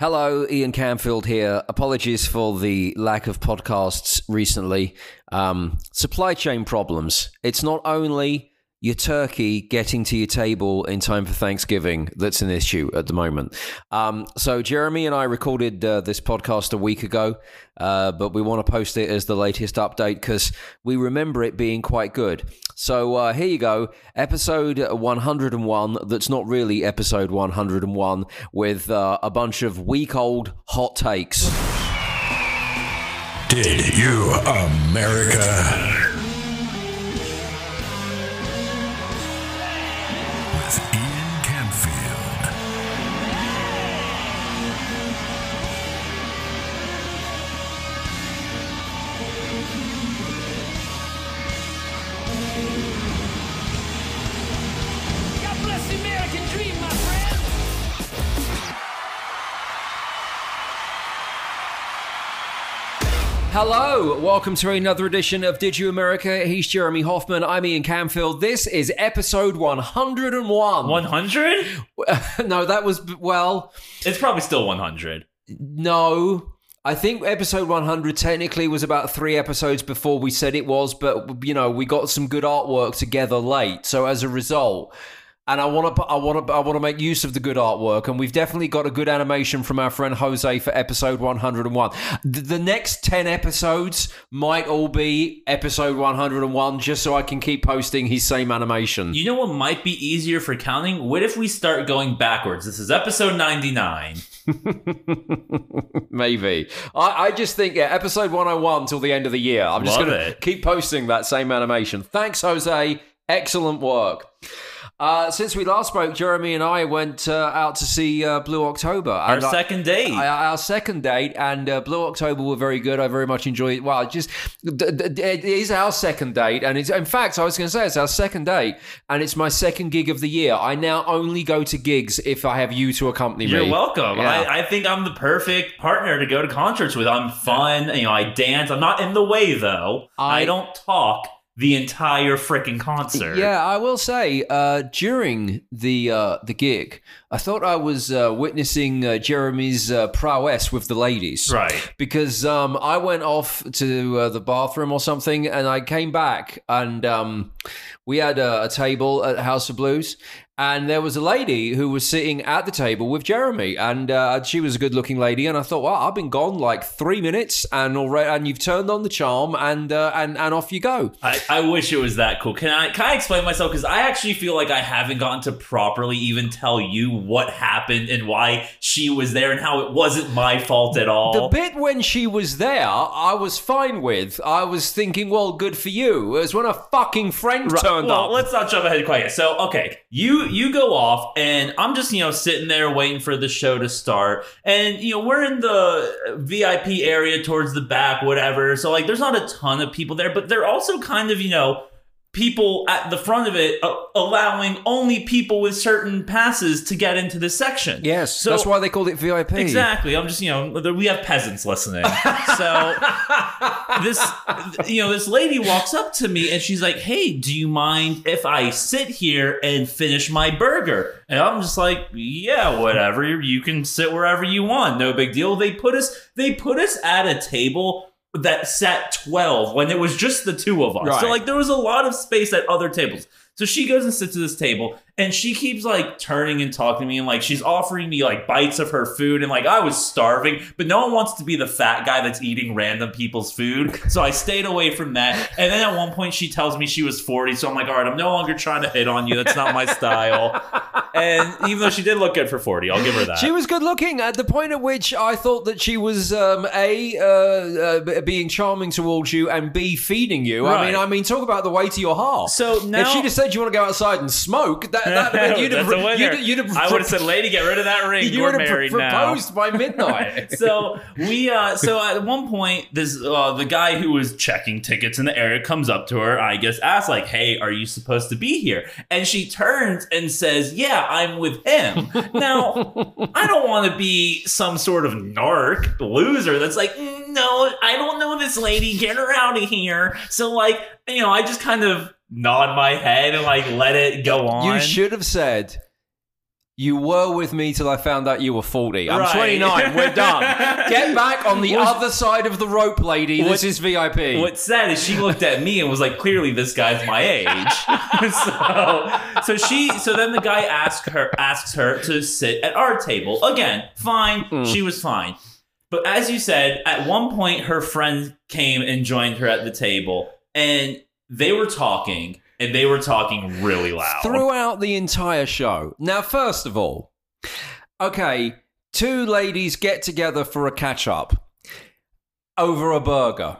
Hello, Ian Camfield here. Apologies for the lack of podcasts recently. Um, supply chain problems. It's not only your turkey getting to your table in time for Thanksgiving that's an issue at the moment. Um, so, Jeremy and I recorded uh, this podcast a week ago, uh, but we want to post it as the latest update because we remember it being quite good. So, uh, here you go episode 101, that's not really episode 101, with uh, a bunch of week old hot takes. Did you, America? Hello, welcome to another edition of Did You America? He's Jeremy Hoffman. I'm Ian Camfield. This is episode 101. 100? no, that was, well, It's probably still 100. no. I think episode 100 technically was about three episodes before we said it was, but, you know, we got some good artwork together late. So as a result, and I want to, I want to, I want to make use of the good artwork, and we've definitely got a good animation from our friend Jose for episode 101. The, the next 10 episodes might all be episode 101, just so I can keep posting his same animation. You know what might be easier for counting? What if we start going backwards? This is episode 99. Maybe. I, I just think, yeah, episode 101 till the end of the year. I'm just going to keep posting that same animation. Thanks, Jose. Excellent work. Uh, since we last spoke, Jeremy and I went uh, out to see uh, Blue October. Our And second date. Our second date and uh, Blue October were very good. I very much enjoyed it. Well, it just it is our second date, and it's in fact I was going to say it's our second date, and it's my second gig of the year. I now only go to gigs if I have you to accompany me. You're welcome. Yeah. I, I think I'm the perfect partner to go to concerts with. I'm fun. You know, I dance. I'm not in the way, though. I- I, don't talk the entire freaking concert. Yeah, I will say uh, during the uh, the gig, I thought I was uh, witnessing uh, Jeremy's uh, prowess with the ladies. Right. Because um, I went off to uh, the bathroom or something, and I came back, and um, we had a, a table at House of Blues, and there was a lady who was sitting at the table with Jeremy, and uh, she was a good-looking lady, and I thought, well, I've been gone like three minutes, and already, and you've turned on the charm, and uh, and and off you go. I, I wish it was that cool. Can I can I explain myself? Because I actually feel like I haven't gotten to properly even tell you what happened and why she was there and how it wasn't my fault at all. The bit when she was there, I was fine with. I was thinking, well, good for you. It was when a fucking friend turned well, up. let's not jump ahead quite yet. So, okay, you you go off, and I'm just you know sitting there waiting for the show to start, and you know we're in the VIP area towards the back, whatever. So like, there's not a ton of people there, but they're also kind of you know people at the front of it uh, allowing only people with certain passes to get into this section. yes, So- that's why they called it VIP. Exactly. I'm just, you know, we have peasants listening. So this, you know, this lady walks up to me and she's like, "Hey, do you mind if I sit here and finish my burger?" And I'm just like, "Yeah, whatever. You can sit wherever you want. No big deal." They put us, they put us at a table that sat 12 when it was just the two of us. Right. So like there was a lot of space at other tables. So she goes and sits at this table and she keeps like turning and talking to me and like she's offering me like bites of her food and like I was starving, but no one wants to be the fat guy that's eating random people's food. So I stayed away from that. And then at one point she tells me she was 40, so I'm like, all right, I'm no longer trying to hit on you. That's not my style. And even though she did look good for 40, I'll give her that. She was good looking at the point at which I thought that she was um, a uh, uh, being charming towards you and b feeding you. I mean, I mean, talk about the way to your heart. So now- if she just said you want to go outside and smoke, that, that you'd have, you'd, you'd have I would have said, lady, get rid of that ring. you We're would have married pr- now. proposed by midnight. so we uh so at one point this uh the guy who was checking tickets in the area comes up to her i guess asks like hey are you supposed to be here? And she turns and says yeah i'm with him. Now i don't want to be some sort of narc loser that's like "Mm, no i don't know this lady. Get her out of here. So like you know i just kind of nod my head and like let it go on You should have said, You were with me till I found out you were 40. I'm Right. 29. We're done. Get back on the other side of the rope, lady. This is VIP. What's sad is she looked at me and was like, "Clearly, this guy's my age." so, so she, so then the guy asks her, asks her to sit at our table again. Fine, mm. she was fine. But as you said, at one point, her friend came and joined her at the table, and they were talking, and they were talking really loud. Throughout the entire show. Now, first of all, okay, two ladies get together for a catch up over a burger.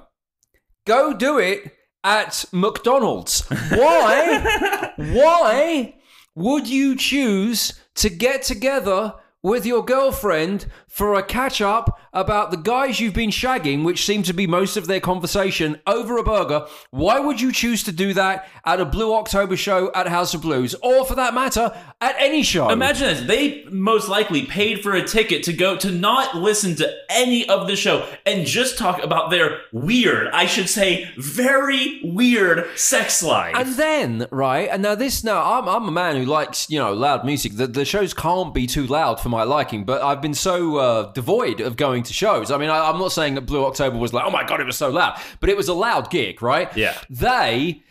Go do it at McDonald's. Why? Why would you choose to get together with your girlfriend for a catch up about the guys you've been shagging, which seem to be most of their conversation, over a burger? Why would you choose to do that at a Blue October show at House of Blues, or for that matter, at any show? Imagine this. They most likely paid for a ticket to go to not listen to any of the show and just talk about their weird, I should say, very weird sex life. And then, right, and now this, now I'm, I'm a man who likes, you know, loud music. The, the shows can't be too loud for my liking, but I've been so uh, devoid of going to shows. I mean, I, I'm not saying that Blue October was like, oh my God, it was so loud, but it was a loud gig, right? Yeah. They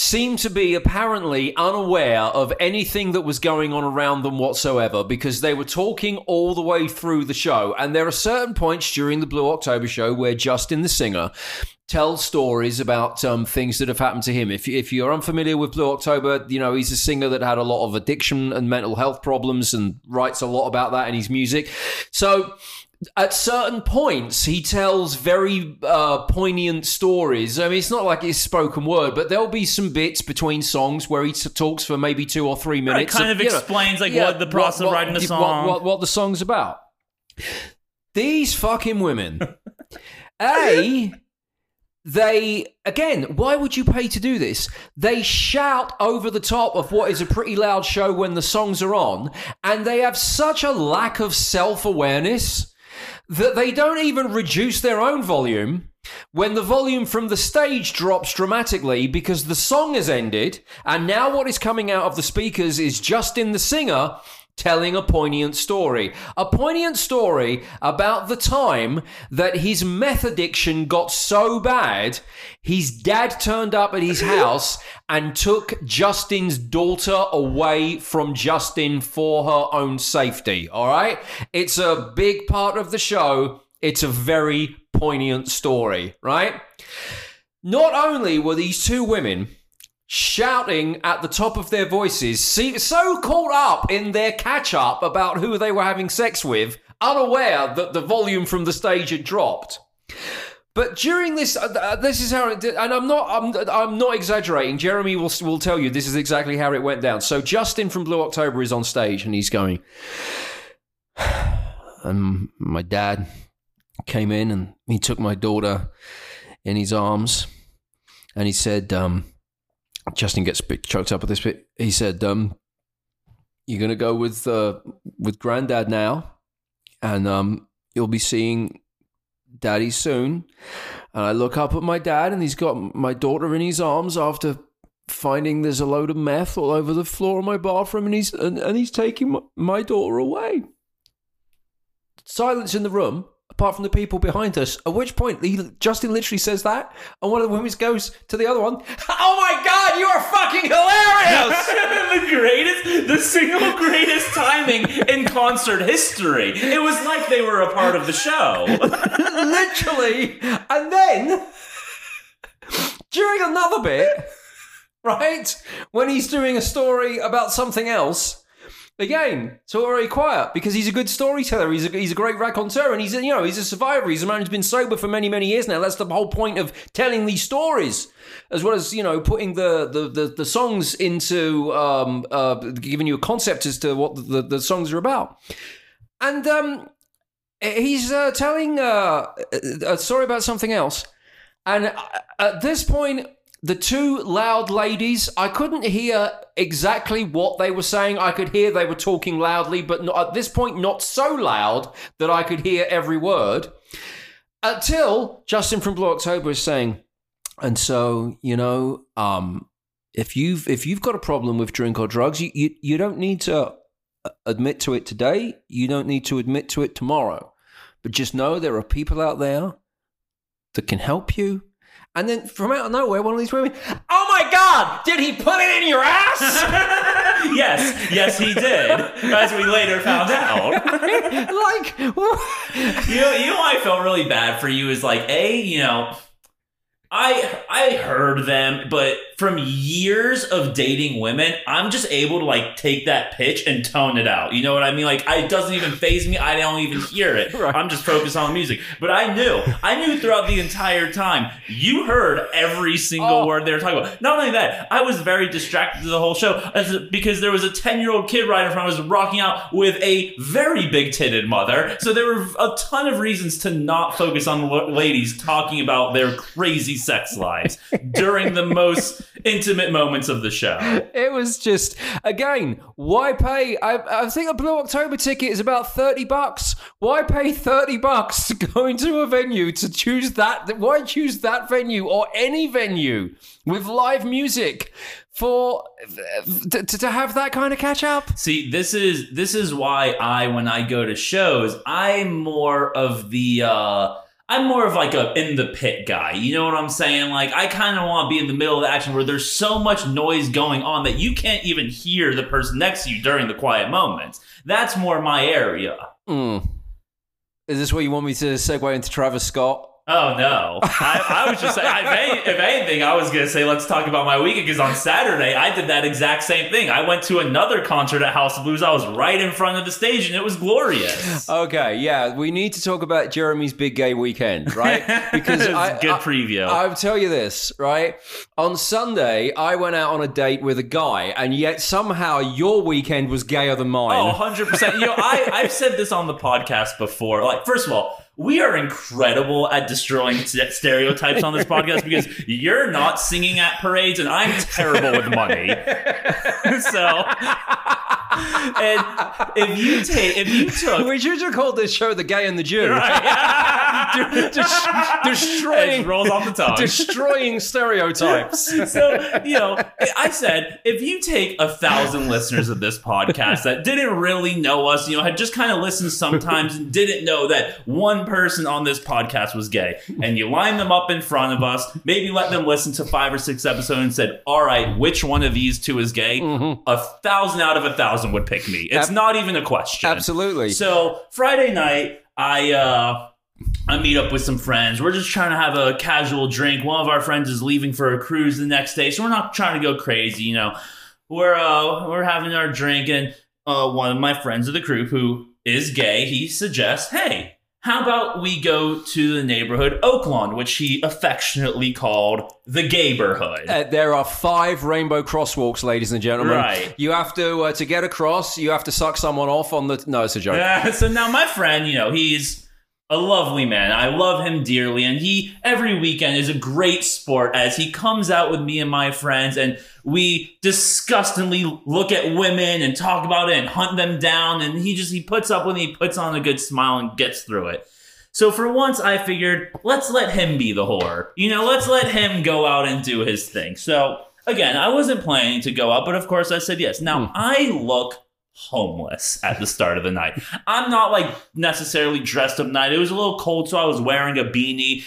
seem to be apparently unaware of anything that was going on around them whatsoever because they were talking all the way through the show. And there are certain points during the Blue October show where Justin the singer tells stories about um, things that have happened to him. If, if you're unfamiliar with Blue October, you know, he's a singer that had a lot of addiction and mental health problems and writes a lot about that in his music. So at certain points, he tells very uh, poignant stories. I mean, it's not like it's spoken word, but there'll be some bits between songs where he t- talks for maybe two or three minutes. He kind of know, explains, like, what the process of writing a what- song. What, what the song's about. These fucking women. A, they again why would you pay to do this they shout over the top of what is a pretty loud show when the songs are on and they have such a lack of self-awareness that they don't even reduce their own volume when the volume from the stage drops dramatically because the song has ended and now what is coming out of the speakers is Justin the singer telling a poignant story. A poignant story about the time that his meth addiction got so bad, his dad turned up at his house and took Justin's daughter away from Justin for her own safety. All right? It's a big part of the show. It's a very poignant story, right? Not only were these two women shouting at the top of their voices, see, so caught up in their catch up about who they were having sex with, unaware that the volume from the stage had dropped. But during this, uh, uh, this is how it did, and I'm not, I'm, I'm not exaggerating. Jeremy will will tell you this is exactly how it went down. So Justin from Blue October is on stage and he's going, and my dad came in and he took my daughter in his arms, and he said, um, Justin gets a bit choked up at this bit. He said, um, "You're gonna go with uh, with Granddad now, and um, you'll be seeing Daddy soon." And I look up at my dad, and he's got my daughter in his arms after finding there's a load of meth all over the floor of my bathroom, and he's and, and he's taking my, my daughter away. Silence in the room, apart from the people behind us. At which point, he, Justin literally says that, and one of the women goes to the other one, "Oh my god, you are fucking hilarious!" the greatest, the single greatest timing in concert history. It was like they were a part of the show. literally, and then during another bit, right when he's doing a story about something else. Again, very quiet because he's a good storyteller. He's a, he's a great raconteur, and he's a, you know he's a survivor. He's a man who's been sober for many many years now. That's the whole point of telling these stories, as well as you know putting the the the, the songs into um, uh, giving you a concept as to what the, the songs are about. And um, he's uh, telling uh, a story about something else. And uh, at this point, the two loud ladies, I couldn't hear exactly what they were saying. I could hear they were talking loudly, but not, at this point, not so loud that I could hear every word. Until Justin from Blue October is saying, and so you know, um, if you've if you've got a problem with drink or drugs, you you, you don't need to uh, admit to it today. You don't need to admit to it tomorrow. But just know there are people out there that can help you. And then from out of nowhere, one of these women, oh my God, did he put it in your ass? yes, yes, he did, as we later found out. like, what? you know, you know I felt really bad for you is like a you know I I heard them, but from years of dating women, I'm just able to like take that pitch and tone it out. You know what I mean? Like it doesn't even phase me. I don't even hear it. Right. I'm just focused on the music. But I knew, I knew throughout the entire time, you heard every single Oh. word they were talking about. Not only that, I was very distracted to the whole show as- because there was a 10 year old kid right in front of us rocking out with a very big titted mother. So there were a ton of reasons to not focus on ladies talking about their crazy sex lives during the most intimate moments of the show. It was just again, why pay? I, I think a Blue October ticket is about thirty bucks. Why pay thirty bucks to go into a venue to choose that? Why choose that venue or any venue with live music for to, to have that kind of catch up? See, this is this is why I when I go to shows, I'm more of the uh I'm more of like a in the pit guy. You know what I'm saying? Like I kind of want to be in the middle of the action where there's so much noise going on that you can't even hear the person next to you during the quiet moments. That's more my area. Mm. Is this where you want me to segue into Travis Scott? Oh no! I, I was just saying. I, if, any- if anything, I was gonna say let's talk about my weekend because on Saturday I did that exact same thing. I went to another concert at House of Blues. I was right in front of the stage and it was glorious. Okay, yeah, we need to talk about Jeremy's big gay weekend, right? Because I, a good I- preview. I'll tell you this, right? On Sunday, I went out on a date with a guy, and yet somehow your weekend was gayer than mine. Oh, 100%. You know, I, I've said this on the podcast before. Like, first of all, we are incredible at destroying st- stereotypes on this podcast because you're not singing at parades and I'm terrible with money. so, and if you take, if you took, we should have called this show "The Gay and the Jew." right, destroying, rolls off the tongue. destroying stereotypes. so you know i said if you take a thousand listeners of this podcast that didn't really know us you know had just kind of listened sometimes and didn't know that one person on this podcast was gay and you line them up in front of us maybe let them listen to five or six episodes and said all right which one of these two is gay a thousand out of a thousand would pick me it's Ab- not even a question Absolutely. so Friday night, I uh I meet up with some friends. We're just trying to have a casual drink. One of our friends is leaving for a cruise the next day, so we're not trying to go crazy, you know. We're uh we're having our drink and uh one of my friends of the crew who is gay, he suggests, "Hey, how about we go to the neighborhood Oaklawn, which he affectionately called the Gayborhood." Uh, there are five rainbow crosswalks, ladies and gentlemen. Right. You have to uh, to get across. You have to suck someone off on the. No, it's a joke. Uh, so now my friend, you know, he's a lovely man. I love him dearly, and he every weekend is a great sport as he comes out with me and my friends, and we disgustingly look at women and talk about it and hunt them down. And he just he puts up with it, he puts on a good smile and gets through it. So for once, I figured let's let him be the whore. You know, let's let him go out and do his thing. So again, I wasn't planning to go out, but of course I said yes. Now hmm. I look homeless at the start of the night. I'm not like necessarily dressed up night. It was a little cold, so I was wearing a beanie.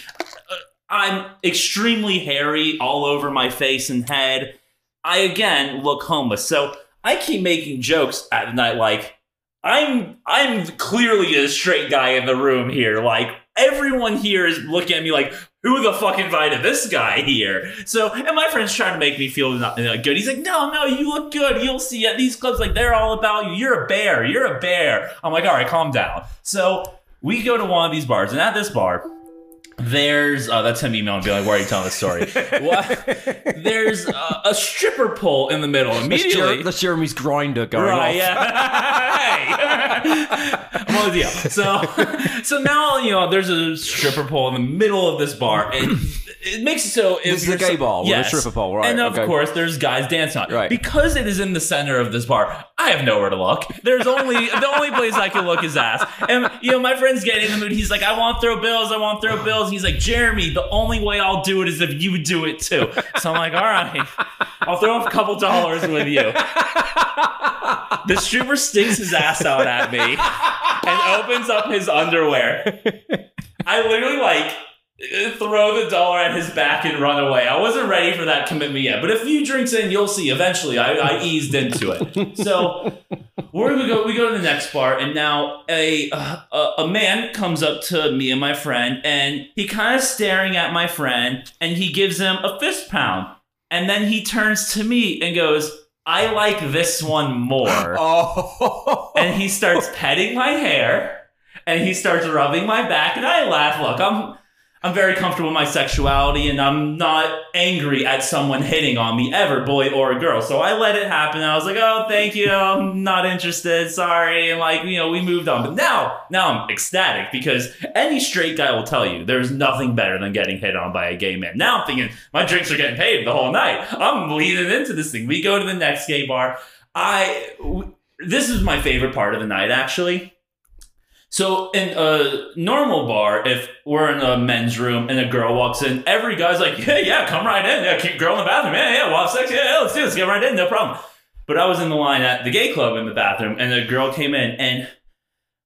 Uh, I'm extremely hairy all over my face and head. I again look homeless. So I keep making jokes at night like I'm I'm clearly a straight guy in the room here. Like everyone here is looking at me like, who the fuck invited this guy here? So, and my friend's trying to make me feel not, uh, good. He's like, no, no, you look good. You'll see at these clubs, like they're all about you. You're a bear. You're a bear. I'm like, all right, calm down. So we go to one of these bars, and at this bar, there's uh, that's him emailing, being like, "Why are you telling this story?" what? There's uh, a stripper pole in the middle. That's, Immediately, Jer- that's Jeremy's Grindr going Right, off. yeah. I'm on the deal. So, so now, you know, there's a stripper pole in the middle of this bar, and it makes it so. if This is a gay so- bar with a stripper pole, right, And of okay. course, there's guys dancing on it. Right. Because it is in the center of this bar, I have nowhere to look. There's only, the only place I can look is ass. And, you know, my friend's getting in the mood. He's like, I want to throw bills. I want to throw bills. He's like, Jeremy, the only way I'll do it is if you do it too. So I'm like, all right, I'll throw a couple dollars with you. the stripper sticks his ass out at me and opens up his underwear. I literally like throw the dollar at his back and run away. I wasn't ready for that commitment yet, but a few drinks in, you'll see. Eventually, I, I eased into it. So we're gonna go. We go to the next bar, and now a a, a man comes up to me and my friend, and he kind of staring at my friend, and he gives him a fist pound, and then he turns to me and goes. I like this one more. Oh. and he starts petting my hair and he starts rubbing my back and I laugh. Look, I'm I'm very comfortable with my sexuality and I'm not angry at someone hitting on me ever, boy or girl. So I let it happen. I was like, oh, thank you. I'm not interested. Sorry. And like, you know, we moved on. But now, now I'm ecstatic because any straight guy will tell you there's nothing better than getting hit on by a gay man. Now I'm thinking my drinks are getting paid the whole night. I'm leaning into this thing. We go to the next gay bar. I, this is my favorite part of the night, actually. So in a normal bar, if we're in a men's room and a girl walks in, every guy's like, "Yeah, yeah, come right in. Yeah, keep girl in the bathroom. Yeah, yeah, we'll have sex. Yeah, yeah, let's do this. Get right in, no problem." But I was in the line at the gay club in the bathroom, and a girl came in, and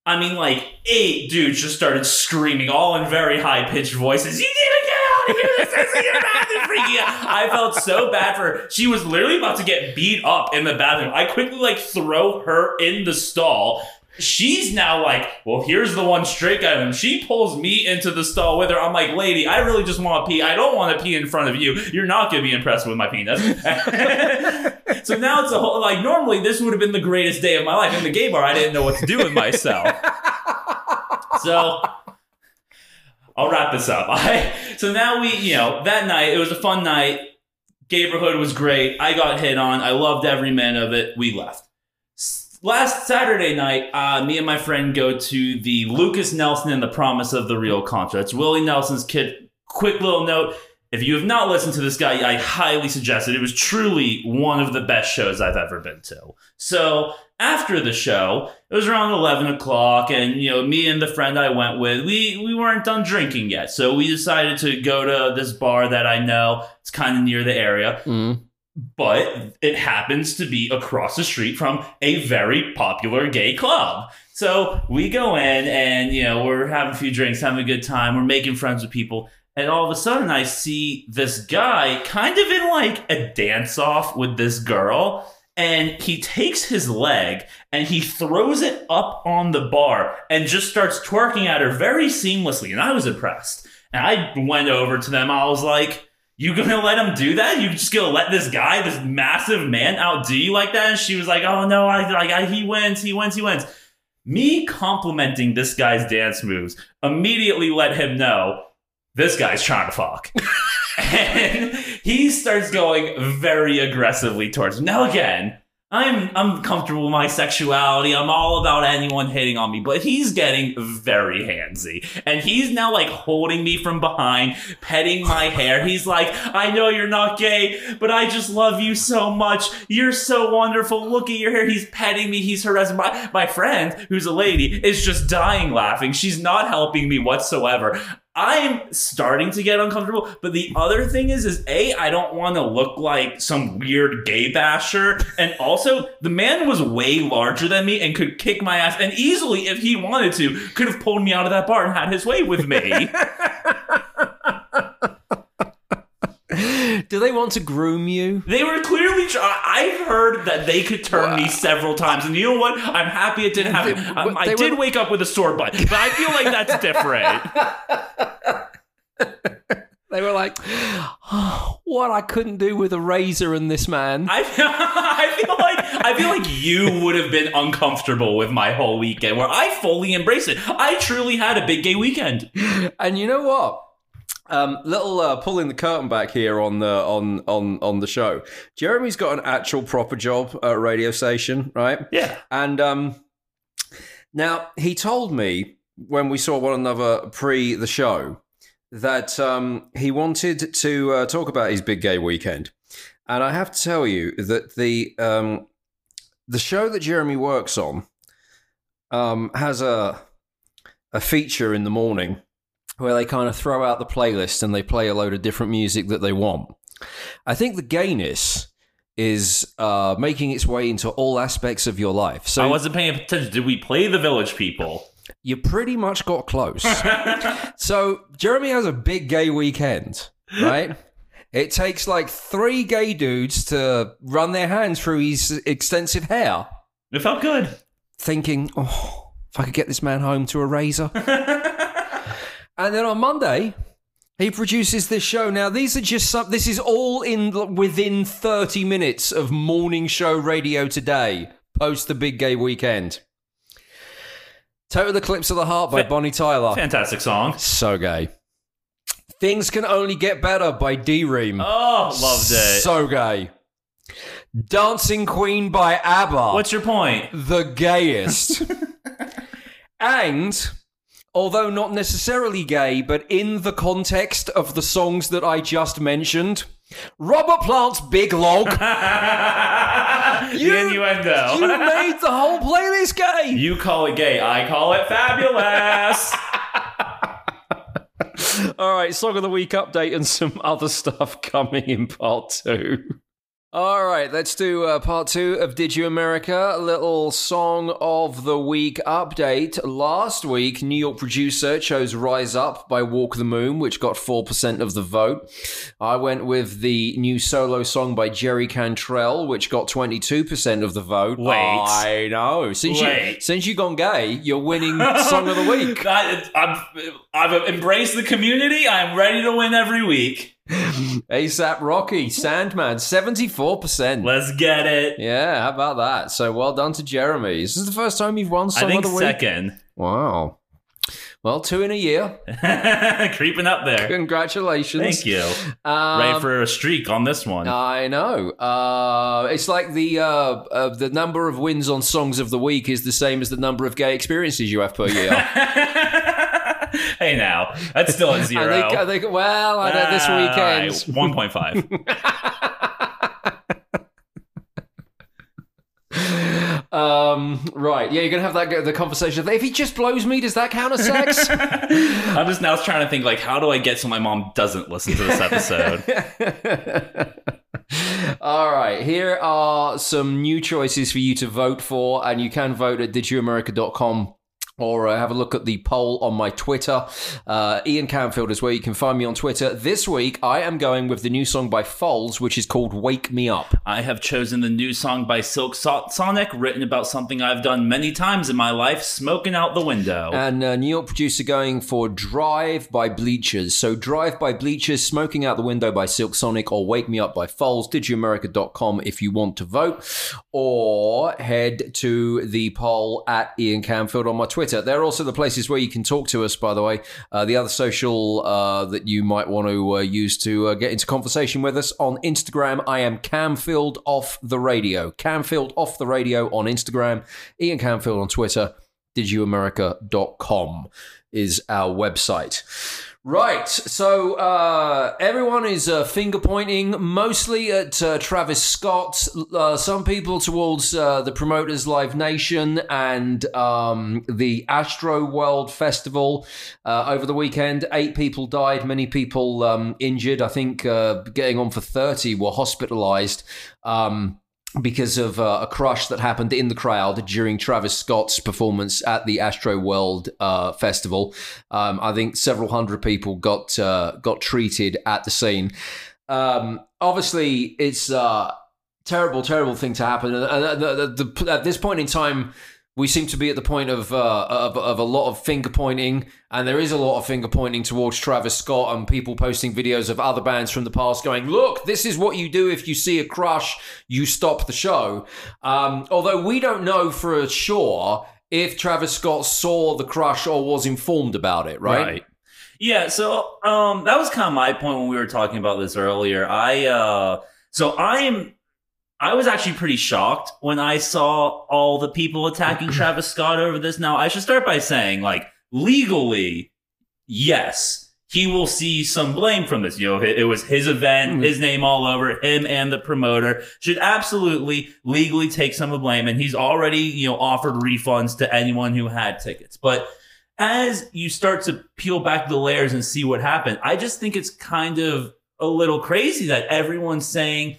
I mean, like eight dudes just started screaming, all in very high pitched voices. You need to get out of here! This isn't your bathroom, freaky out." I felt so bad for her. She was literally about to get beat up in the bathroom. I quickly like throw her in the stall. She's now like, well, here's the one straight guy. And she pulls me into the stall with her. I'm like, lady, I really just want to pee. I don't want to pee in front of you. You're not going to be impressed with my penis. so now it's a whole, like, normally this would have been the greatest day of my life. In the gay bar, I didn't know what to do with myself. So I'll wrap this up. I, so now we, you know, that night, it was a fun night. Neighborhood was great. I got hit on. I loved every minute of it. We left. Last Saturday night, uh, me and my friend go to the Lukas Nelson and the Promise of the Real concert. It's Willie Nelson's kid. Quick little note. If you have not listened to this guy, I highly suggest it. It was truly one of the best shows I've ever been to. So after the show, it was around eleven o'clock, and you know, me and the friend I went with, we we weren't done drinking yet, so we decided to go to this bar that I know. It's kind of near the area, Mm. But it happens to be across the street from a very popular gay club. So we go in and, you know, we're having a few drinks, having a good time, we're making friends with people. And all of a sudden, I see this guy kind of in like a dance off with this girl. And he takes his leg and he throws it up on the bar and just starts twerking at her very seamlessly. And I was impressed. And I went over to them. I was like, you gonna let him do that? You just gonna let this guy, this massive man, outdo you like that? And she was like, "Oh no, I like I, he wins, he wins, he wins." Me complimenting this guy's dance moves immediately let him know this guy's trying to fuck, and he starts going very aggressively towards. Me. Now again, I'm I'm comfortable with my sexuality. I'm all about anyone hitting on me, but he's getting very handsy. And he's now like holding me from behind, petting my hair. He's like, "I know you're not gay, but I just love you so much. You're so wonderful. Look at your hair." He's petting me. He's harassing my my friend, who's a lady, is just dying laughing. She's not helping me whatsoever. I'm starting to get uncomfortable. But the other thing is, is A, I don't want to look like some weird gay basher. And also, the man was way larger than me and could kick my ass and easily, if he wanted to, could have pulled me out of that bar and had his way with me. Do they want to groom you? They were clearly. Tr- I- I've heard that they could turn me several times, and you know what? I'm happy it didn't happen. They- Um, I did were- wake up with a sore butt, but I feel like that's different. They were like, oh, what I couldn't do with a razor and this man. I feel, I feel like I feel like you would have been uncomfortable with my whole weekend, where I fully embraced it. I truly had a big gay weekend. And you know what? Um, little uh, pulling the curtain back here on the on on on the show. Jeremy's got an actual proper job at a radio station, right? Yeah. And um, now he told me when we saw one another pre the show that um, he wanted to uh, talk about his big gay weekend, and I have to tell you that the um, the show that Jeremy works on um, has a a feature in the morning where they kind of throw out the playlist and they play a load of different music that they want. I think the gayness is uh, making its way into all aspects of your life. So I wasn't paying attention. Did we play the Village People? you pretty much got close. so Jeremy has a big gay weekend, right? It takes like three gay dudes to run their hands through his extensive hair, It felt good. thinking, "Oh, if I could get this man home to a razor." and then on Monday, he produces this show. Now, these are just some. This is all in within thirty minutes of morning show radio today. Post the big gay weekend. Total Eclipse of the Heart by Fa- Bonnie Tyler. Fantastic song. So gay. Things Can Only Get Better by D:Ream. Oh, loved it. So gay. Dancing Queen by ABBA. What's your point? the gayest. and although not necessarily gay, but in the context of the songs that I just mentioned, Robert Plant's Big Log. the innuendo. you made the whole playlist gay. You call it gay. I call it fabulous. All right, song of the week update and some other stuff coming in part two. All right, let's do uh, part two of Did You America? A little song of the week update. Last week, New York producer chose Rise Up by Walk the Moon, which got 4% of the vote. I went with the new solo song by Jerry Cantrell, which got 22% of the vote. Wait. I know. Since, You, Wait. since you've gone gay, you're winning song of the week. I, I'm, I've embraced the community. I'm ready to win every week. ASAP Rocky, Sandman, 74%. Let's get it. Yeah, how about that? So well done to Jeremy. This is the first time you've won I think of the Week. second. Wow. Well, two in a year. Creeping up there. Congratulations. Thank you. Um, Ready for a streak on this one. I know. Uh, it's like the uh, uh, the number of wins on Songs of the Week is the same as the number of gay experiences you have per year. hey, now that's still a zero. I think, I think, well, I know this weekend. One point five. Um, right, yeah, you're gonna have that the conversation. If he just blows me, does that count as sex? I'm just now trying to think like, how do I get so my mom doesn't listen to this episode? All right, here are some new choices for you to vote for, and you can vote at didyouamerica.com or uh, have a look at the poll on my Twitter. Uh, Ian Camfield is where you can find me on Twitter. This week, I am going with the new song by Foals, which is called Wake Me Up. I have chosen the new song by Silk So- Sonic, written about something I've done many times in my life, smoking out the window. And uh, New York producer going for Drive by Bleachers. So Drive by Bleachers, Smoking Out the Window by Silk Sonic, or Wake Me Up by Foals. DidYouAmerica.com if you want to vote. Or head to the poll at Ian Camfield on my Twitter. There are also the places where you can talk to us, by the way. Uh, the other social uh, that you might want to uh, use to uh, get into conversation with us on Instagram, I am Camfield Off the Radio. Camfield Off the Radio on Instagram, Ian Camfield on Twitter didyouamerica.com is our website. Right, so uh, everyone is uh, finger pointing mostly at uh, Travis Scott. Uh, some people towards uh, the promoters Live Nation and um, the Astroworld Festival uh, over the weekend. Eight people died, many people um, injured. I think getting on for 30 were hospitalized. Um, because of uh, a crush that happened in the crowd during Travis Scott's performance at the Astroworld uh, Festival. Um, I think several hundred people got uh, got treated at the scene. Um, obviously, it's a terrible, terrible thing to happen. And, at this point in time, we seem to be at the point of, uh, of of a lot of finger pointing, and there is a lot of finger pointing towards Travis Scott and people posting videos of other bands from the past going, "Look, this is what you do if you see a crush, you stop the show." Um, although we don't know for sure if Travis Scott saw the crush or was informed about it, right? Yeah, so um that was kind of my point when we were talking about this earlier. I uh so I am I was actually pretty shocked when I saw all the people attacking Travis Scott over this. Now, I should start by saying like legally yes, he will see some blame from this. You know, it, was his event, Mhm. his name all over him and the promoter should absolutely legally take some of the blame. And he's already, you know, offered refunds to anyone who had tickets. But as you start to peel back the layers and see what happened, I just think it's kind of a little crazy that everyone's saying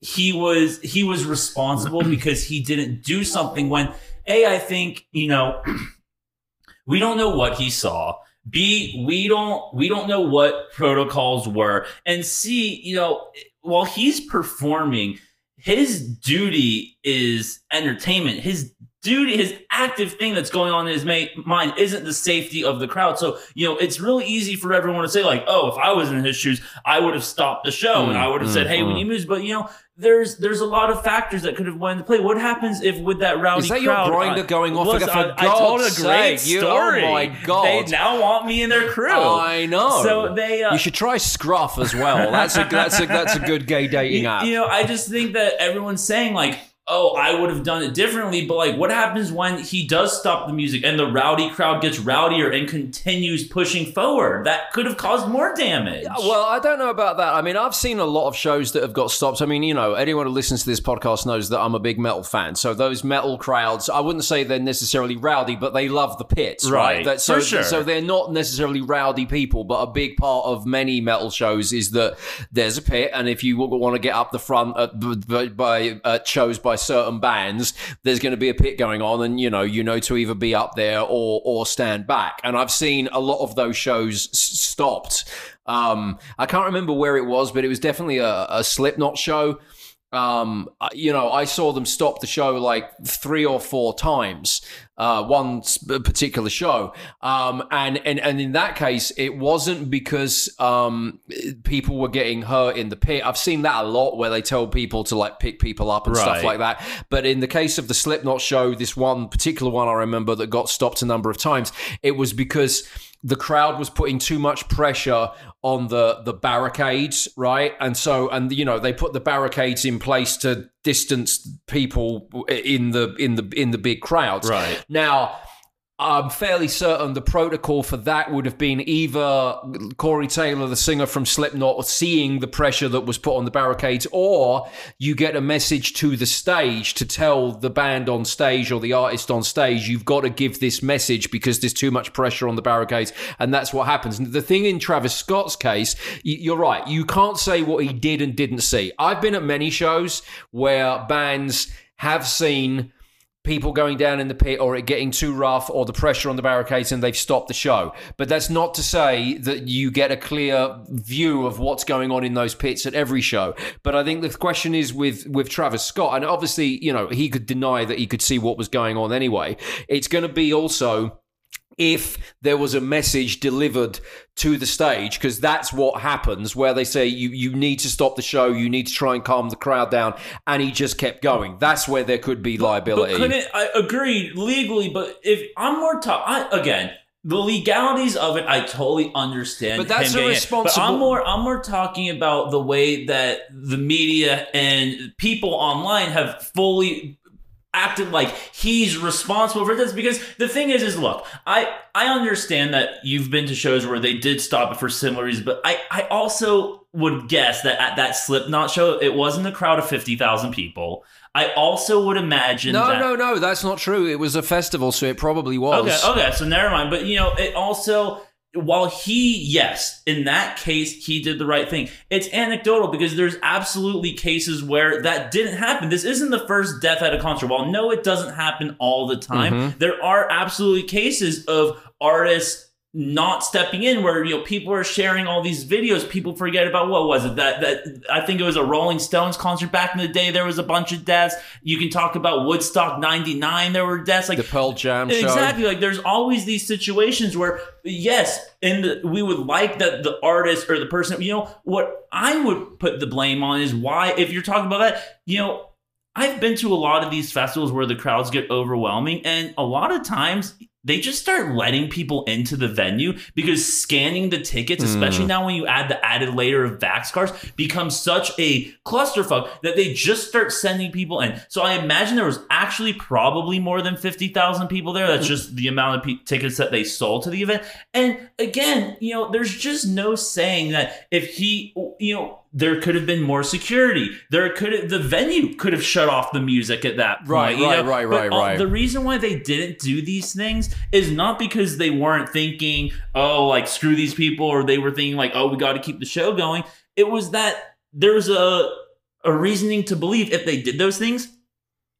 he was he was responsible because he didn't do something when a I think you know we don't know what he saw. B we don't we don't know what protocols were, and C you know while he's performing, his duty is entertainment. His duty, his active thing that's going on in his ma- mind isn't the safety of the crowd. So, you know, it's really easy for everyone to say, like, oh, if I was in his shoes, I would have stopped the show and I would have said, hey, we need moves. But, you know, there's there's a lot of factors that could have went into play. What happens if with that rowdy Is that your crowd, Grindr I- going off? For I, I told a great sake, you- story. oh my God. They now want me in their crew. I know. So they uh, you should try Scruff as well. That's a that's a that's a good gay dating you, app. you know, I just think that everyone's saying like, "Oh, I would have done it differently," but like, what happens when he does stop the music and the rowdy crowd gets rowdier and continues pushing forward? That could have caused more damage. Well, I don't know about that. I mean, I've seen a lot of shows that have got stopped. I mean, you know, anyone who listens to this podcast knows that I'm a big metal fan. So those metal crowds, I wouldn't say they're necessarily rowdy, but they love the pits, right? Right, That, so, for sure. so they're not necessarily rowdy people, but a big part of many metal shows is that there's a pit, and if you want to get up the front at, by, by at shows by certain bands, there's going to be a pit going on, and you know, you know to either be up there or or stand back. And I've seen a lot of those shows s- stopped. Um, I can't remember where it was, but it was definitely a, a Slipknot show. Um, you know, I saw them stop the show like three or four times, uh, one particular show. Um, and, and, and in that case, it wasn't because, um, people were getting hurt in the pit. I've seen that a lot where they tell people to like pick people up and stuff like that. But in the case of the Slipknot show, this one particular one I remember that got stopped a number of times, it was because the crowd was putting too much pressure on the the barricades, right? And so, and you know, they put the barricades in place to distance people in the in the in the big crowds. Right. now. I'm fairly certain the protocol for that would have been either Corey Taylor, the singer from Slipknot, seeing the pressure that was put on the barricades, or you get a message to the stage to tell the band on stage or the artist on stage, you've got to give this message because there's too much pressure on the barricades. And that's what happens. The thing in Travis Scott's case, you're right. You can't say what he did and didn't see. I've been at many shows where bands have seen people going down in the pit or it getting too rough or the pressure on the barricades and they've stopped the show. But that's not to say that you get a clear view of what's going on in those pits at every show. But I think the question is with with Travis Scott and obviously, you know, he could deny that he could see what was going on anyway. It's going to be also if there was a message delivered to the stage because that's what happens where they say you you need to stop the show you need to try and calm the crowd down and he just kept going that's where there could be liability But couldn't I agree legally? But if I'm more tough, I again the legalities of it, I totally understand. But that's it. irresponsible- But I'm more, I'm more talking about the way that the media and people online have fully acted like he's responsible for this because the thing is is look i i understand that you've been to shows where they did stop it for similar reasons but i i also would guess that at that slipknot show it wasn't a crowd of 50000 people i also would imagine no that no no that's not true it was a festival so it probably was Okay, okay, so never mind. But you know, it also while he, yes, in that case, he did the right thing. It's anecdotal because there's absolutely cases where that didn't happen. This isn't the first death at a concert. While no, it doesn't happen all the time. Mm-hmm. There are absolutely cases of artists not stepping in where you know people are sharing all these videos. People forget about what was it? That that i think it was a rolling stones concert back in the day. There was a bunch of deaths. You can talk about woodstock 99 there were deaths like the pearl jam show. Exactly. Like there's always these situations where yes, and we would like that the artist or the person, you know, what I would put the blame on is why if you're talking about that, you know, I've been to a lot of these festivals where the crowds get overwhelming and a lot of times they just start letting people into the venue because scanning the tickets, especially hmm. now when you add the added layer of Vax cards, becomes such a clusterfuck that they just start sending people in. So I imagine there was actually probably more than 50,000 people there. That's just the amount of pe- tickets that they sold to the event. And again, you know, there's just no saying that if he, you know, there could have been more security. There could have, the venue could have shut off the music at that point. Right, you right, know? right, But, right, uh, right. The reason why they didn't do these things is not because they weren't thinking, oh, like screw these people, or they were thinking like, oh, we got to keep the show going. It was that there's a a reasoning to believe if they did those things,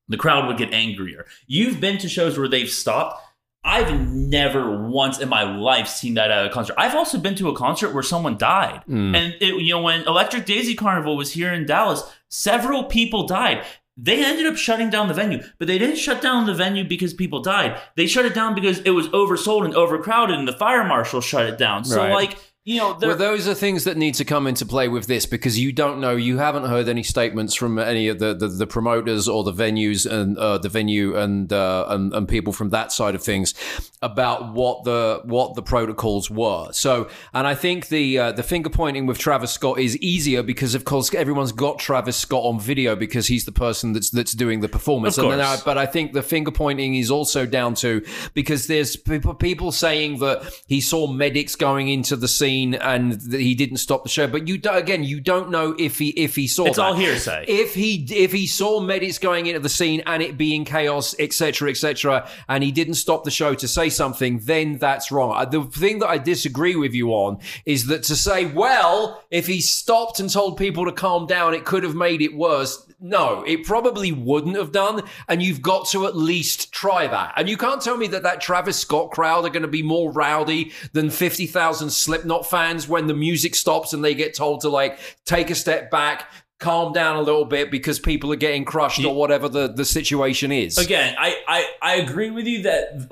the crowd would get angrier. You've been to shows where they've stopped. I've never once in my life seen that at a concert. I've also been to a concert where someone died. Hmm. And it, you know, when Electric Daisy Carnival was here in Dallas, several people died. They ended up shutting down the venue, but they didn't shut down the venue because people died. They shut it down because it was oversold and overcrowded, and the fire marshal shut it down. So, Right. like, you know, they're- Well, those are things that need to come into play with this because you don't know, you haven't heard any statements from any of the, the, the promoters or the venues and uh, the venue and, uh, and and people from that side of things about what the what the protocols were. So, and I think the uh, the finger pointing with Travis Scott is easier because, of course, everyone's got Travis Scott on video because he's the person that's that's doing the performance. Of And course. I- but I think the finger pointing is also down to because there's people people saying that he saw medics going into the scene and that he didn't stop the show. But you do, again, you don't know if he if he saw It's that. all hearsay. If he if he saw medics going into the scene and it being chaos, etc., etc., and he didn't stop the show to say something, then that's wrong. Uh, The thing that I disagree with you on is that to say, well, if he stopped and told people to calm down, it could have made it worse. No, it probably wouldn't have done, and you've got to at least try that. And you can't tell me that that Travis Scott crowd are going to be more rowdy than 50,000 Slipknot fans when the music stops and they get told to like take a step back, calm down a little bit because people are getting crushed or whatever the, the situation is. again, I, I, I agree with you that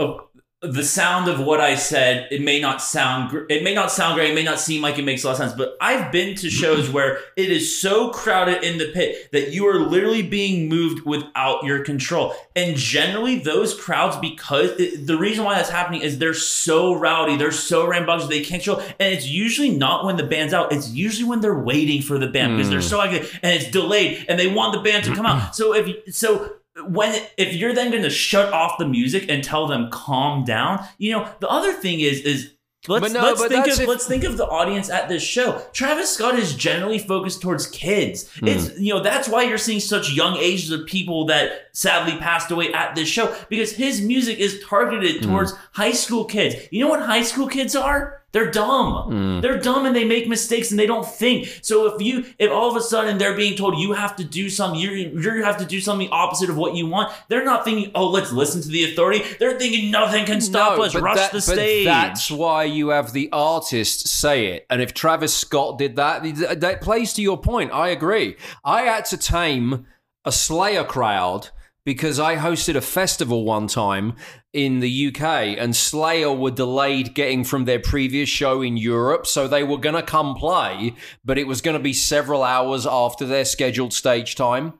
the sound of what I said it may not sound gr- it may not sound great, it may not seem like it makes a lot of sense, but I've been to shows where it is so crowded in the pit that you are literally being moved without your control. And generally, those crowds, because it, the reason why that's happening is they're so rowdy, they're so rambunctious, they can't show. And it's usually not when the band's out; it's usually when they're waiting for the band because they're hmm. so like, and it's delayed, and they want the band to come out. So if so when if you're then going to shut off the music and tell them calm down, you know the other thing is is let's no, let's think of if- let's think of the audience at this show. Travis Scott is generally focused towards kids. Hmm. It's you know that's why you're seeing such young ages of people that sadly passed away at this show because his music is targeted Hmm. towards high school kids. You know what high school kids are? They're dumb. Hmm. They're dumb and they make mistakes and they don't think. So if you, if all of a sudden they're being told you have to do something, you you have to do something opposite of what you want. They're not thinking, oh, let's listen to the authority. They're thinking nothing can stop No, us. Rush that- the stage. That's why you have the artist say it. And if Travis Scott did that, that plays to your point. I agree. I had to tame a Slayer crowd because I hosted a festival one time in the UK and Slayer were delayed getting from their previous show in Europe. So they were going to come play, but it was going to be several hours after their scheduled stage time.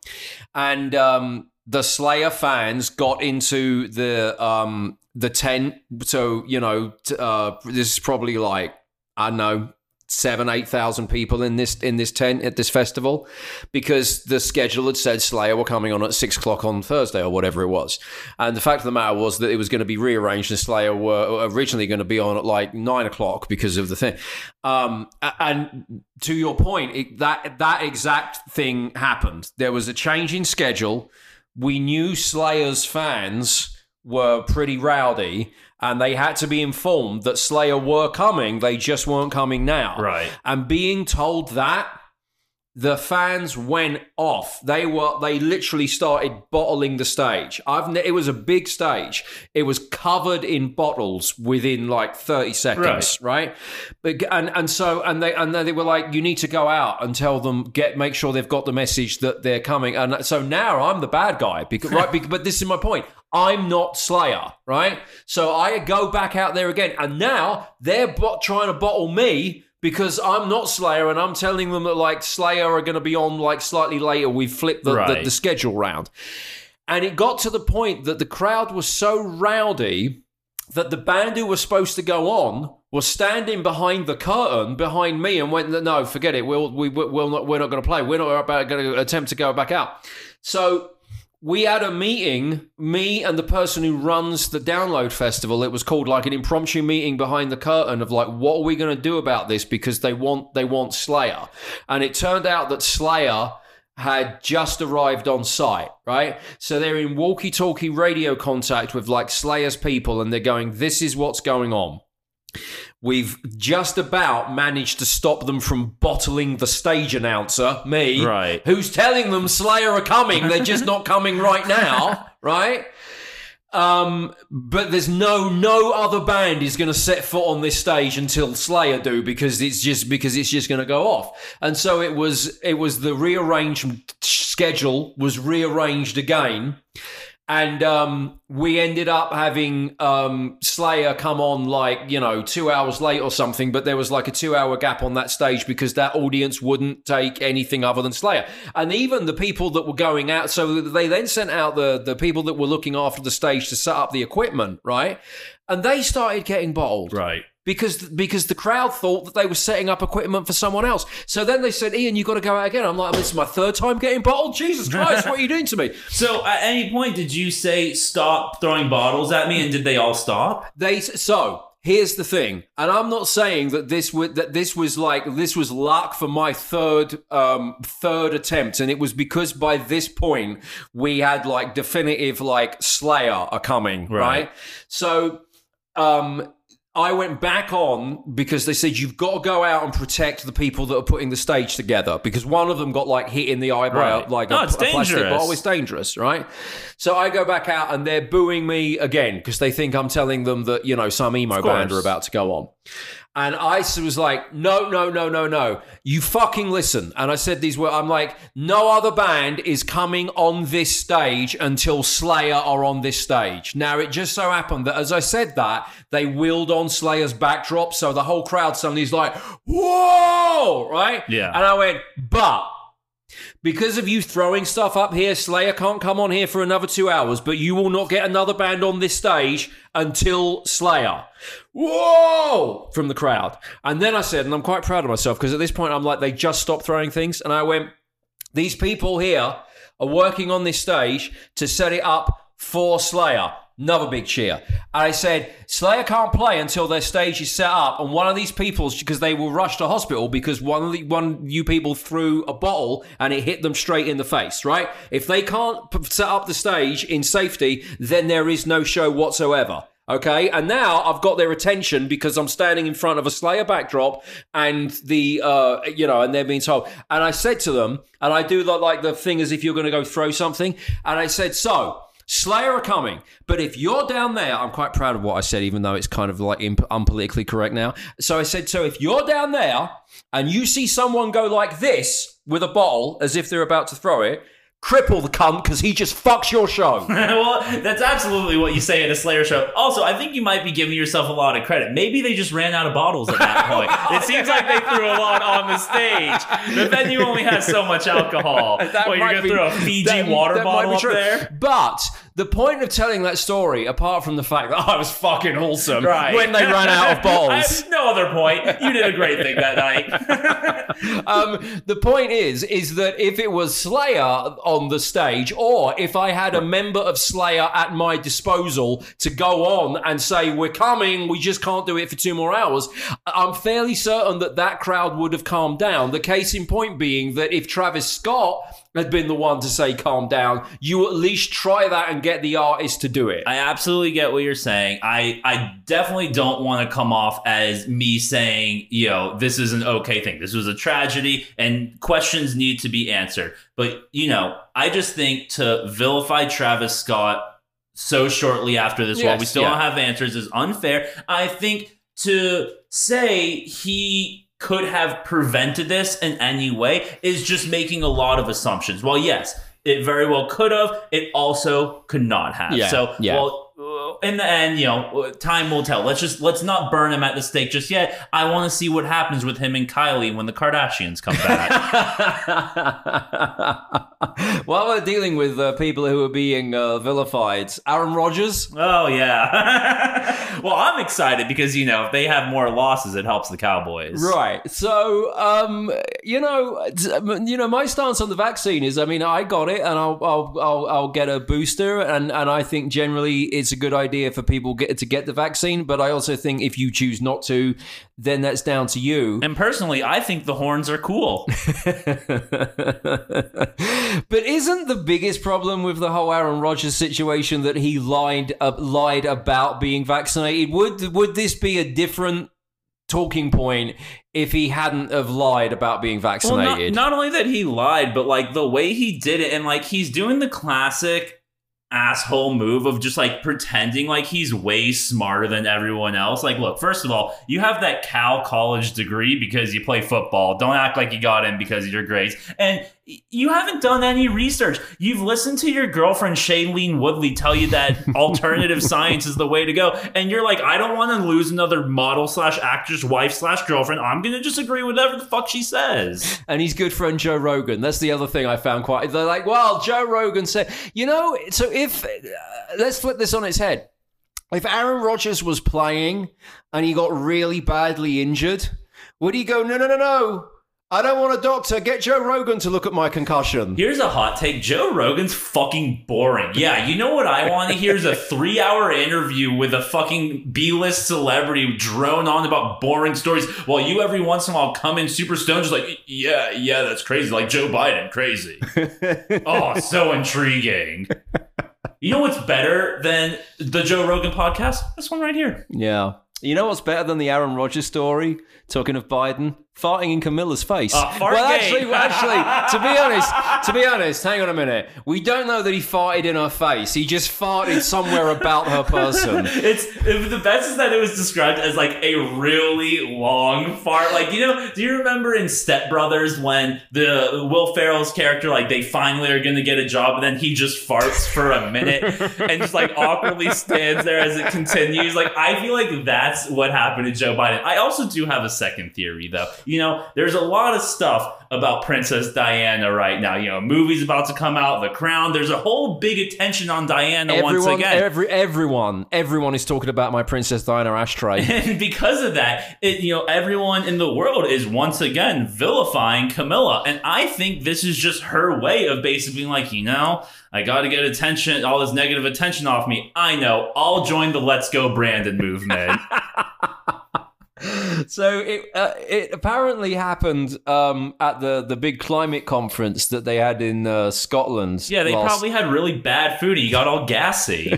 And, um, the Slayer fans got into the um the tent. So you know, uh, this is probably like I don't know seven eight thousand people in this in this tent at this festival because the schedule had said Slayer were coming on at six o'clock on Thursday or whatever it was, and the fact of the matter was that it was going to be rearranged and Slayer were originally going to be on at like nine o'clock because of the thing. Um, and to your point, it, that that exact thing happened. There was a change in schedule we knew Slayer's fans were pretty rowdy and they had to be informed that Slayer were coming, they just weren't coming now. Right. And being told that, the fans went off. They were they literally started bottling the stage. I've it was a big stage. It was covered in bottles within like 30 seconds, right? But, and and so and they and then they were like you need to go out and tell them get make sure they've got the message that they're coming. And uh, so now I'm the bad guy because right because, but this is my point. I'm not Slayer, right? So I go back out there again and now they're trying to bottle me because I'm not Slayer and I'm telling them that like Slayer are going to be on like slightly later. We've flipped the, the, Right. the schedule round. And it got to the point that the crowd was so rowdy that the band who was supposed to go on was standing behind the curtain behind me and went, no, forget it. We'll, we, we'll not, we're not going to play. We're not about going to attempt to go back out. So we had a meeting, me and the person who runs the download festival. It was called like an impromptu meeting behind the curtain of like, what are we going to do about this? Because they want they want Slayer, and it turned out that Slayer had just arrived on site, right? So they're in walkie-talkie radio contact with like Slayer's people, and they're going, "This is what's going on." We've just about managed to stop them from bottling the stage announcer, me, Right. who's telling them Slayer are coming. They're just not coming right now, right? Um, but there's no no other band is going to set foot on this stage until Slayer do because it's just because it's just going to go off. And so it was it was the rearranged schedule was rearranged again. And um, we ended up having um, Slayer come on like, you know, two hours late or something, but there was like a two hour gap on that stage because that audience wouldn't take anything other than Slayer. And even the people that were going out, so they then sent out the, the people that were looking after the stage to set up the equipment, right? And they started getting bottled Right. Because because the crowd thought that they were setting up equipment for someone else. So then they said, "Ian, you got to go out again." I'm like, "This is my third time getting bottled. Jesus Christ, what are you doing to me?" So at any point, did you say stop throwing bottles at me, and did they all stop? They so here's the thing, and I'm not saying that this would that this was like this was luck for my third um third attempt, and it was because by this point we had like definitive like Slayer are coming, right? Right. So um I went back on because they said you've got to go out and protect the people that are putting the stage together because one of them got like hit in the eyebrow Right. like No, a, it's a plastic dangerous. bottle. It's dangerous, right? So I go back out and they're booing me again because they think I'm telling them that you know some emo band are about to go on. And I was like, no, no, no, no, no. You fucking listen. And I said these words. I'm like, no other band is coming on this stage until Slayer are on this stage. Now, it just so happened that as I said that, they wheeled on Slayer's backdrop. So the whole crowd suddenly is like, whoa, right? Yeah. And I went, but because of you throwing stuff up here, Slayer can't come on here for another two hours, but you will not get another band on this stage until Slayer. Whoa! From the crowd. And then I said, and I'm quite proud of myself because at this point I'm like, they just stopped throwing things. And I went, these people here are working on this stage to set it up for Slayer. Another big cheer. And I said, Slayer can't play until their stage is set up. And one of these people, because they were rushed to hospital because one of the one you people threw a bottle and it hit them straight in the face, right? If they can't set up the stage in safety, then there is no show whatsoever. Okay, and now I've got their attention because I'm standing in front of a Slayer backdrop, and the uh, you know, and they're being told. And I said to them, and I do the, like the thing as if you're going to go throw something, and I said, so Slayer are coming, but if you're down there, I'm quite proud of what I said, even though it's kind of like imp- unpolitically correct now. So I said, so if you're down there and you see someone go like this with a bottle as if they're about to throw it. Cripple the cunt because he just fucks your show. well, that's absolutely what you say at a Slayer show. Also, I think you might be giving yourself a lot of credit. Maybe they just ran out of bottles at that point. it seems like they threw a lot on the stage. The venue only has so much alcohol. That Well, you're gonna throw a Fiji that- water that bottle up there? But the point of telling that story, apart from the fact that I was fucking awesome Right. when they ran out of bottles, no other point. You did a great thing that night. um, the point is, is that if it was Slayer on the stage, or if I had a member of Slayer at my disposal to go on and say, "We're coming, we just can't do it for two more hours," I'm fairly certain that that crowd would have calmed down. The case in point being that if Travis Scott had been the one to say calm down, you at least try that and get the artist to do it. I absolutely get what you're saying. I I definitely don't want to come off as me saying, you know, this is an okay thing. This was a tragedy and questions need to be answered. But, you know, I just think to vilify Travis Scott so shortly after this while we still yeah. don't have answers is unfair. I think to say he could have prevented this in any way is just making a lot of assumptions. Well, yes, it very well could have. It also could not have. Yeah, So, yeah. well, in the end, you know, time will tell. Let's just let's not burn him at the stake just yet. I want to see what happens with him and Kylie when the Kardashians come back. While we're dealing with uh, people who are being uh, vilified, Aaron Rodgers. oh yeah. well, I'm excited because you know if they have more losses, it helps the Cowboys. Right. So, um, you know, you know, my stance on the vaccine is, I mean, I got it, and I'll, I'll, I'll, I'll get a booster, and, and I think generally it's a good idea for people get to get the vaccine. But I also think if you choose not to, then that's down to you. And personally, I think the horns are cool. but isn't the biggest problem with the whole Aaron Rodgers situation that he lied uh, lied about being vaccinated? Would would this be a different talking point if he hadn't have lied about being Well, vaccinated. not, not only that he lied, but like the way he did it, and like he's doing the classic asshole move of just like pretending like he's way smarter than everyone else. Like, look, first of all, you have that Cal college degree because you play football. Don't act like you got in because of your grades. And you haven't done any research. You've listened to your girlfriend Shailene Woodley tell you that alternative science is the way to go, and you're like, I don't want to lose another model slash actress wife slash girlfriend. I'm gonna just agree with whatever the fuck she says. and he's good friend Joe Rogan. That's the other thing I found quite. They're like, well, Joe Rogan said, you know, so if uh, let's flip this on its head. If Aaron Rodgers was playing and he got really badly injured, would he go, no, no, no, no? I don't want a doctor. Get Joe Rogan to look at my concussion. Here's a hot take. Joe Rogan's fucking boring. Yeah, you know what I want to hear is a three hour interview with a fucking B list celebrity drone on about boring stories while you every once in a while come in super stoned, just like, yeah, yeah, that's crazy. Like Joe Biden, crazy. oh, so intriguing. You know what's better than the Joe Rogan podcast? This one right here. Yeah. You know what's better than the Aaron Rodgers story? Talking of Biden, farting in Camilla's face. Uh, well, actually, well, actually, to be honest, to be honest, hang on a minute. We don't know that he farted in her face. He just farted somewhere about her person. It's it, the best is that it was described as like a really long fart. Like you know, do you remember in Step Brothers when the Will Ferrell's character like they finally are gonna get a job and then he just farts for a minute and just like awkwardly stands there as it continues. Like I feel like that's what happened to Joe Biden. I also do have a second theory though. You know, there's a lot of stuff about Princess Diana right now. You know, movies about to come out, The Crown. There's a whole big attention on Diana once Everyone, again. every, everyone, everyone is talking about my Princess Diana ashtray. And because of that, it, you know, everyone in the world is once again vilifying Camilla. And I think this is just her way of basically being like, you know, I got to get attention, all this negative attention off me. I know. I'll join the Let's Go Brandon movement. so it uh, it apparently happened um, at the the big climate conference that they had in uh, Scotland. yeah, they last- probably had really bad food. You got all gassy.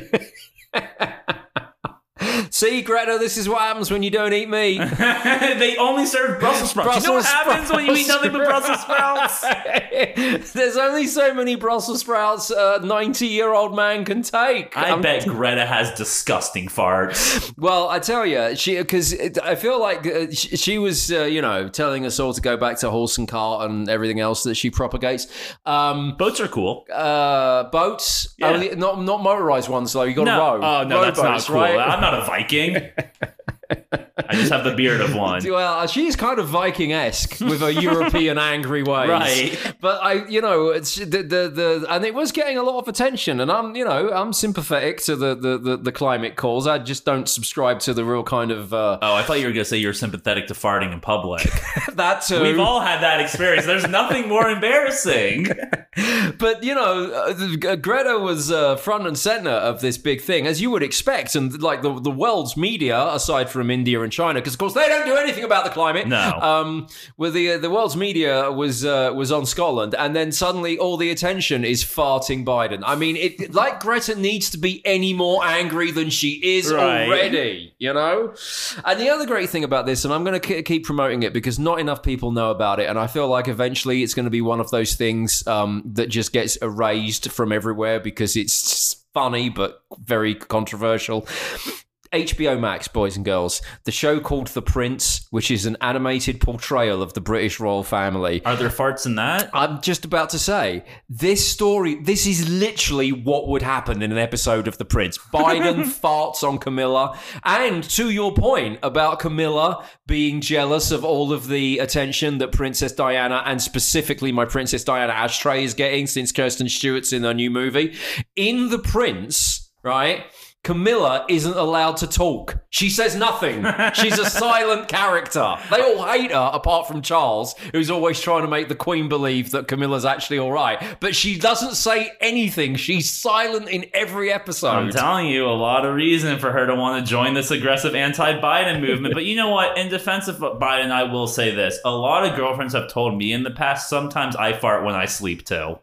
See, Greta, this is what happens when you don't eat meat. they only serve Brussels sprouts. you know what Brussels happens when you eat nothing but Brussels sprouts? There's only so many Brussels sprouts a 90 year old man can take. I I'm- bet Greta has disgusting farts. Well, I tell you, she because I feel like uh, she, she was, uh, you know, telling us all to go back to horse and cart and everything else that she propagates. Um, Boats are cool. uh, boats, Yeah. only, not not motorized ones though. You got to No, row. oh no, that's not cool. right? I'm not a Viking. Viking I just have the beard of one. Well, she's kind of Viking-esque with her European angry ways, Right. But I, you know, it's the, the the and it was getting a lot of attention, and I'm, you know, I'm sympathetic to the the the, the climate cause. I just don't subscribe to the real kind of uh, Oh, I thought you were gonna say you're sympathetic to farting in public. that too. We've all had that experience. There's nothing more embarrassing. But you know, uh, Greta was uh, front and center of this big thing, as you would expect, and like the the world's media, aside from India and China, because of course they don't do anything about the climate. No. Um, where the the world's media was uh, was on Scotland, and then suddenly all the attention is farting Biden. I mean, it like Greta needs to be any more angry than she is Right. already, you know. And the other great thing about this, and I'm going to keep promoting it because not enough people know about it, and I feel like eventually it's going to be one of those things um, that just gets erased from everywhere because it's funny but very controversial. HBO Max, boys and girls, the show called The Prince, which is an animated portrayal of the British royal family. Are there farts in that? I'm just about to say, this story, this is literally what would happen in an episode of The Prince. Biden farts on Camilla. And to your point about Camilla being jealous of all of the attention that Princess Diana and specifically my Princess Diana ashtray is getting since Kirsten Stewart's in her new movie, in The Prince, right? Camilla isn't allowed to talk. She says nothing. She's a silent character. They all hate her, apart from Charles, who's always trying to make the Queen believe that Camilla's actually all right. But she doesn't say anything. She's silent in every episode. I'm telling you, a lot of reason for her to want to join this aggressive anti-Biden movement. But you know what? In defense of Biden, I will say this: a lot of girlfriends have told me in the past. Sometimes I fart when I sleep too.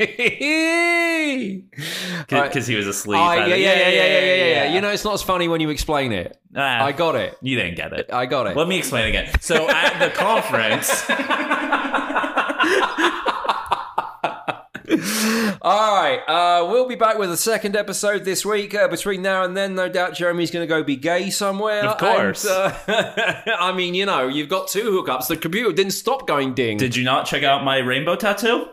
because he was asleep. I- at yeah, it. yeah, yeah, yeah, yeah, yeah, yeah. You know, it's not as funny when you explain it. Ah, I got it. you didn't get it. I got it. Let me explain again. So at the conference, All right, uh, we'll be back with a second episode this week. Uh, between now and then, no doubt Jeremy's going to go be gay somewhere. Of course. And, uh, I mean, you know, you've got two hookups. The computer didn't stop going ding. did you not check out my rainbow tattoo?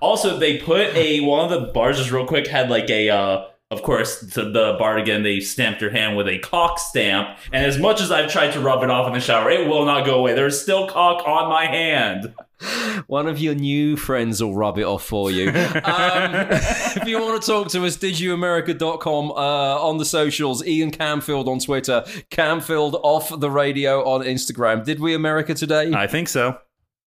Also, they put a one of the bars just real quick had like a. Uh, of course, to the bar again, they stamped your hand with a cock stamp. And as much as I've tried to rub it off in the shower, it will not go away. There's still cock on my hand. One of your new friends will rub it off for you. um, if you want to talk to us, didyouamerica.com uh, on the socials, Ian Camfield on Twitter, Camfield off the radio on Instagram. Did we America today? I think so.